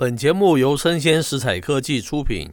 本节目由生鲜食采科技出品，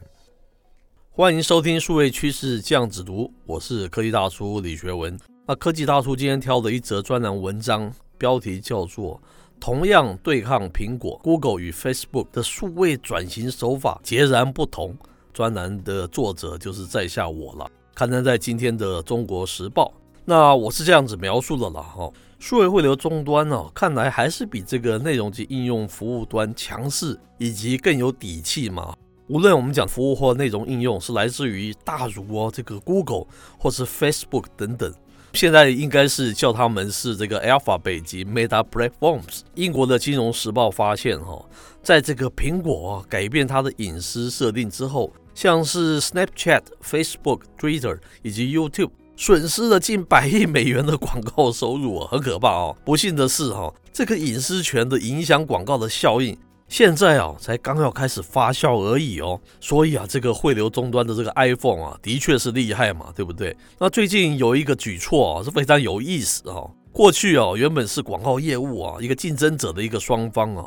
欢迎收听数位趋势酱子读，我是科技大叔李学文。那科技大叔今天挑的一则专栏文章，标题叫做“同样对抗苹果、Google 与 Facebook 的数位转型手法截然不同”。专栏的作者就是在下我了，刊登在今天的《中国时报》。那我是这样子描述的了哈。数位汇流终端哦，看来还是比这个内容及应用服务端强势以及更有底气嘛。无论我们讲服务或内容应用是来自于大如哦这个 Google 或是 Facebook 等等，现在应该是叫他们是这个 Alphabet 及 Meta Platforms。英国的金融时报发现哈，在这个苹果改变它的隐私设定之后，像是 Snapchat、Facebook、Twitter 以及 YouTube。损失了近百亿美元的广告收入啊，很可怕哦。不幸的是哈，这个隐私权的影响广告的效应，现在啊才刚要开始发酵而已哦。所以啊，这个汇流终端的这个 iPhone 啊，的确是厉害嘛，对不对？那最近有一个举措啊，是非常有意思哈。过去啊，原本是广告业务啊一个竞争者的一个双方啊。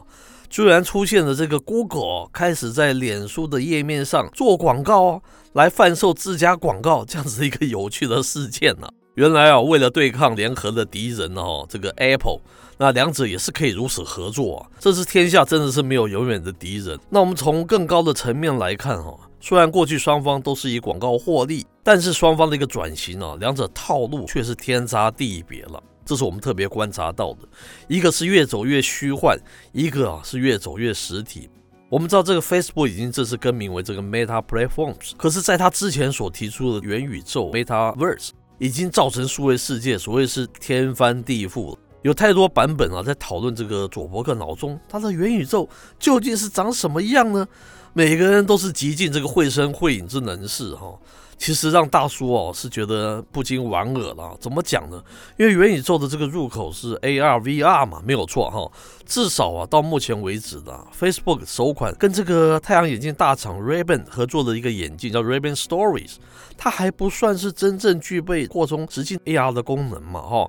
居然出现了这个 Google 开始在脸书的页面上做广告哦，来贩售自家广告，这样子一个有趣的事件呢。原来啊，为了对抗联合的敌人哦，这个 Apple，那两者也是可以如此合作啊。这是天下真的是没有永远的敌人。那我们从更高的层面来看哈，虽然过去双方都是以广告获利，但是双方的一个转型啊，两者套路却是天差地别了。这是我们特别观察到的，一个是越走越虚幻，一个啊是越走越实体。我们知道这个 Facebook 已经正式更名为这个 Meta Platforms，可是在它之前所提出的元宇宙 Metaverse 已经造成数位世界所谓是天翻地覆了。有太多版本啊在讨论这个佐伯克脑中他的元宇宙究竟是长什么样呢？每个人都是极尽这个绘声绘影之能事哈。其实让大叔哦是觉得不禁莞尔了，怎么讲呢？因为元宇宙的这个入口是 AR、VR 嘛，没有错哈。至少啊到目前为止的 Facebook 首款跟这个太阳眼镜大厂 Ray-Ban 合作的一个眼镜叫 Ray-Ban Stories，它还不算是真正具备扩充实境 AR 的功能嘛哈。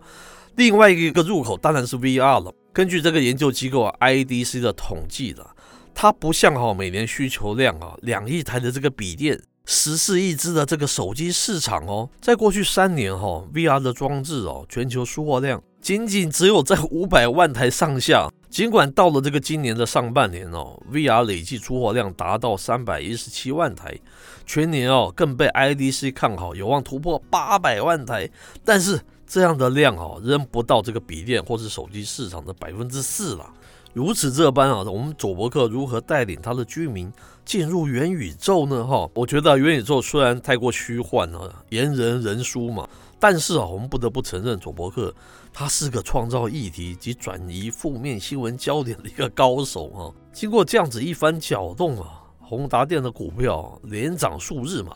另外一个入口当然是 VR 了。根据这个研究机构 IDC 的统计的，它不像哈每年需求量啊两亿台的这个笔电。十四亿只的这个手机市场哦，在过去三年哈、哦，VR 的装置哦，全球出货量仅仅只有在五百万台上下。尽管到了这个今年的上半年哦，VR 累计出货量达到三百一十七万台，全年哦更被 IDC 看好，有望突破八百万台。但是这样的量哦，仍不到这个笔电或是手机市场的百分之四了。如此这般啊，我们佐伯克如何带领他的居民进入元宇宙呢？哈，我觉得元宇宙虽然太过虚幻了，言人人殊嘛，但是啊，我们不得不承认佐伯克他是个创造议题及转移负面新闻焦点的一个高手啊。经过这样子一番搅动啊，宏达电的股票连涨数日嘛。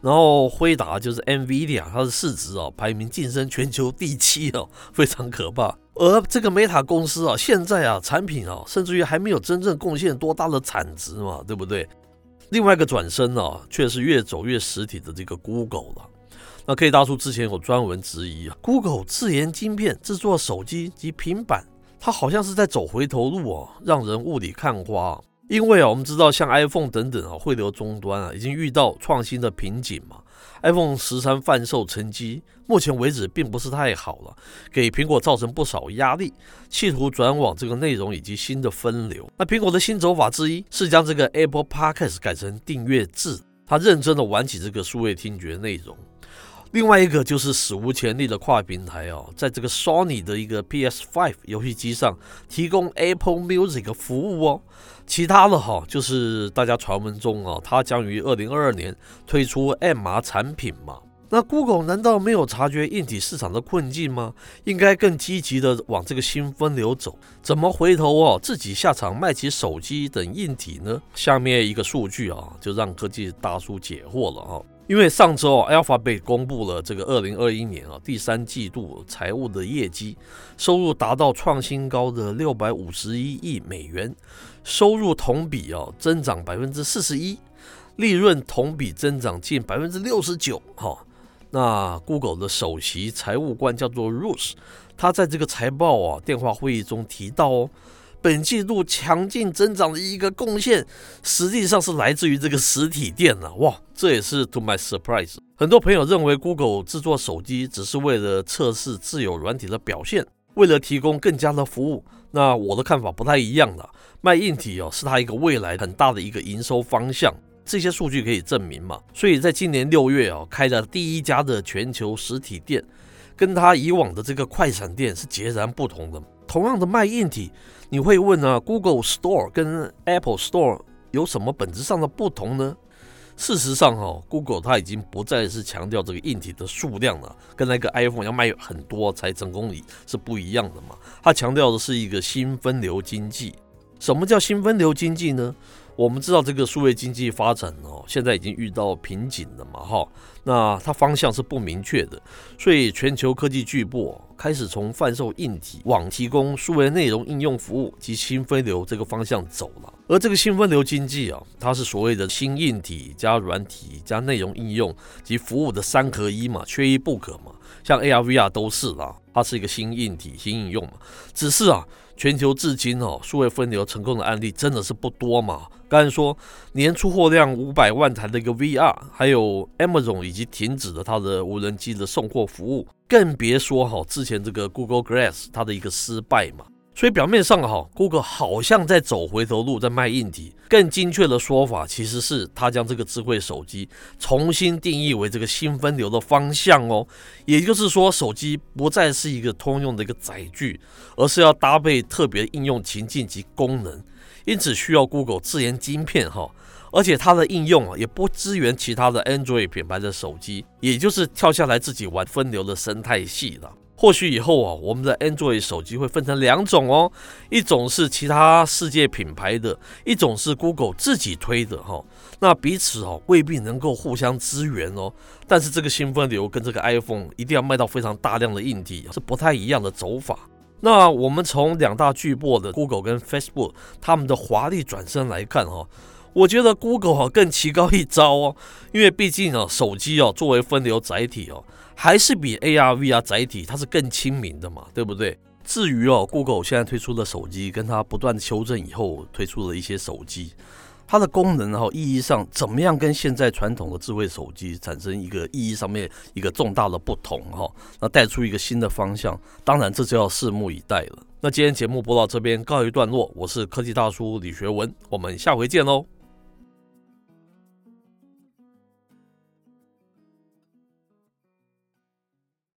然后辉达就是 NVIDIA，它的市值啊排名晋升全球第七哦，非常可怕。而这个 Meta 公司啊，现在啊产品啊，甚至于还没有真正贡献多大的产值嘛，对不对？另外一个转身啊，却是越走越实体的这个 Google 了。那可以大叔之前有专文质疑啊，Google 自研晶片制作手机及平板，它好像是在走回头路啊，让人雾里看花。因为啊，我们知道像 iPhone 等等啊，汇流终端啊，已经遇到创新的瓶颈嘛。iPhone 十三贩售成绩目前为止并不是太好了，给苹果造成不少压力，企图转往这个内容以及新的分流。那苹果的新走法之一是将这个 Apple Podcast 改成订阅制，它认真的玩起这个数位听觉内容。另外一个就是史无前例的跨平台哦，在这个 Sony 的一个 PS5 游戏机上提供 Apple Music 服务哦。其他的哈，就是大家传闻中啊，它将于二零二二年推出 MR 产品嘛。那 Google 难道没有察觉硬体市场的困境吗？应该更积极的往这个新分流走。怎么回头哦，自己下场卖起手机等硬体呢？下面一个数据啊，就让科技大叔解惑了啊。因为上周 Alphabet 公布了这个二零二一年啊第三季度财务的业绩，收入达到创新高的六百五十一亿美元，收入同比啊增长百分之四十一，利润同比增长近百分之六十九。哈，那 Google 的首席财务官叫做 Ruth，他在这个财报啊电话会议中提到哦。本季度强劲增长的一个贡献，实际上是来自于这个实体店啊。哇，这也是 to my surprise。很多朋友认为 Google 制作手机只是为了测试自有软体的表现，为了提供更加的服务。那我的看法不太一样了，卖硬体哦，是它一个未来很大的一个营收方向。这些数据可以证明嘛。所以在今年六月哦，开了第一家的全球实体店，跟它以往的这个快闪店是截然不同的。同样的卖硬体，你会问啊，Google Store 跟 Apple Store 有什么本质上的不同呢？事实上哈，Google 它已经不再是强调这个硬体的数量了，跟那个 iPhone 要卖很多才成功里是不一样的嘛。它强调的是一个新分流经济。什么叫新分流经济呢？我们知道这个数位经济发展哦，现在已经遇到瓶颈了嘛，哈，那它方向是不明确的，所以全球科技巨擘开始从贩售硬体往提供数位内容应用服务及新分流这个方向走了。而这个新分流经济啊，它是所谓的新硬体加软体加内容应用及服务的三合一嘛，缺一不可嘛。像 AR、VR 都是啦，它是一个新硬体、新应用嘛。只是啊，全球至今哦，数位分流成功的案例真的是不多嘛。刚才说年出货量五百万台的一个 VR，还有 Amazon 已经停止了它的无人机的送货服务，更别说哈之前这个 Google Glass 它的一个失败嘛。所以表面上哈，Google 好像在走回头路，在卖硬体。更精确的说法其实是它将这个智慧手机重新定义为这个新分流的方向哦。也就是说，手机不再是一个通用的一个载具，而是要搭配特别应用情境及功能。因此需要 Google 自研晶片哈，而且它的应用啊也不支援其他的 Android 品牌的手机，也就是跳下来自己玩分流的生态系了。或许以后啊，我们的 Android 手机会分成两种哦，一种是其他世界品牌的，一种是 Google 自己推的哈。那彼此哦未必能够互相支援哦。但是这个新分流跟这个 iPhone 一定要卖到非常大量的硬体，是不太一样的走法。那我们从两大巨擘的 Google 跟 Facebook 他们的华丽转身来看哈，我觉得 Google 哈更棋高一招哦，因为毕竟啊手机哦作为分流载体哦，还是比 AR VR 载体它是更亲民的嘛，对不对？至于哦 Google 现在推出的手机，跟它不断修正以后推出的一些手机。它的功能哈意义上怎么样跟现在传统的智慧手机产生一个意义上面一个重大的不同哈？那带出一个新的方向，当然这就要拭目以待了。那今天节目播到这边告一段落，我是科技大叔李学文，我们下回见喽。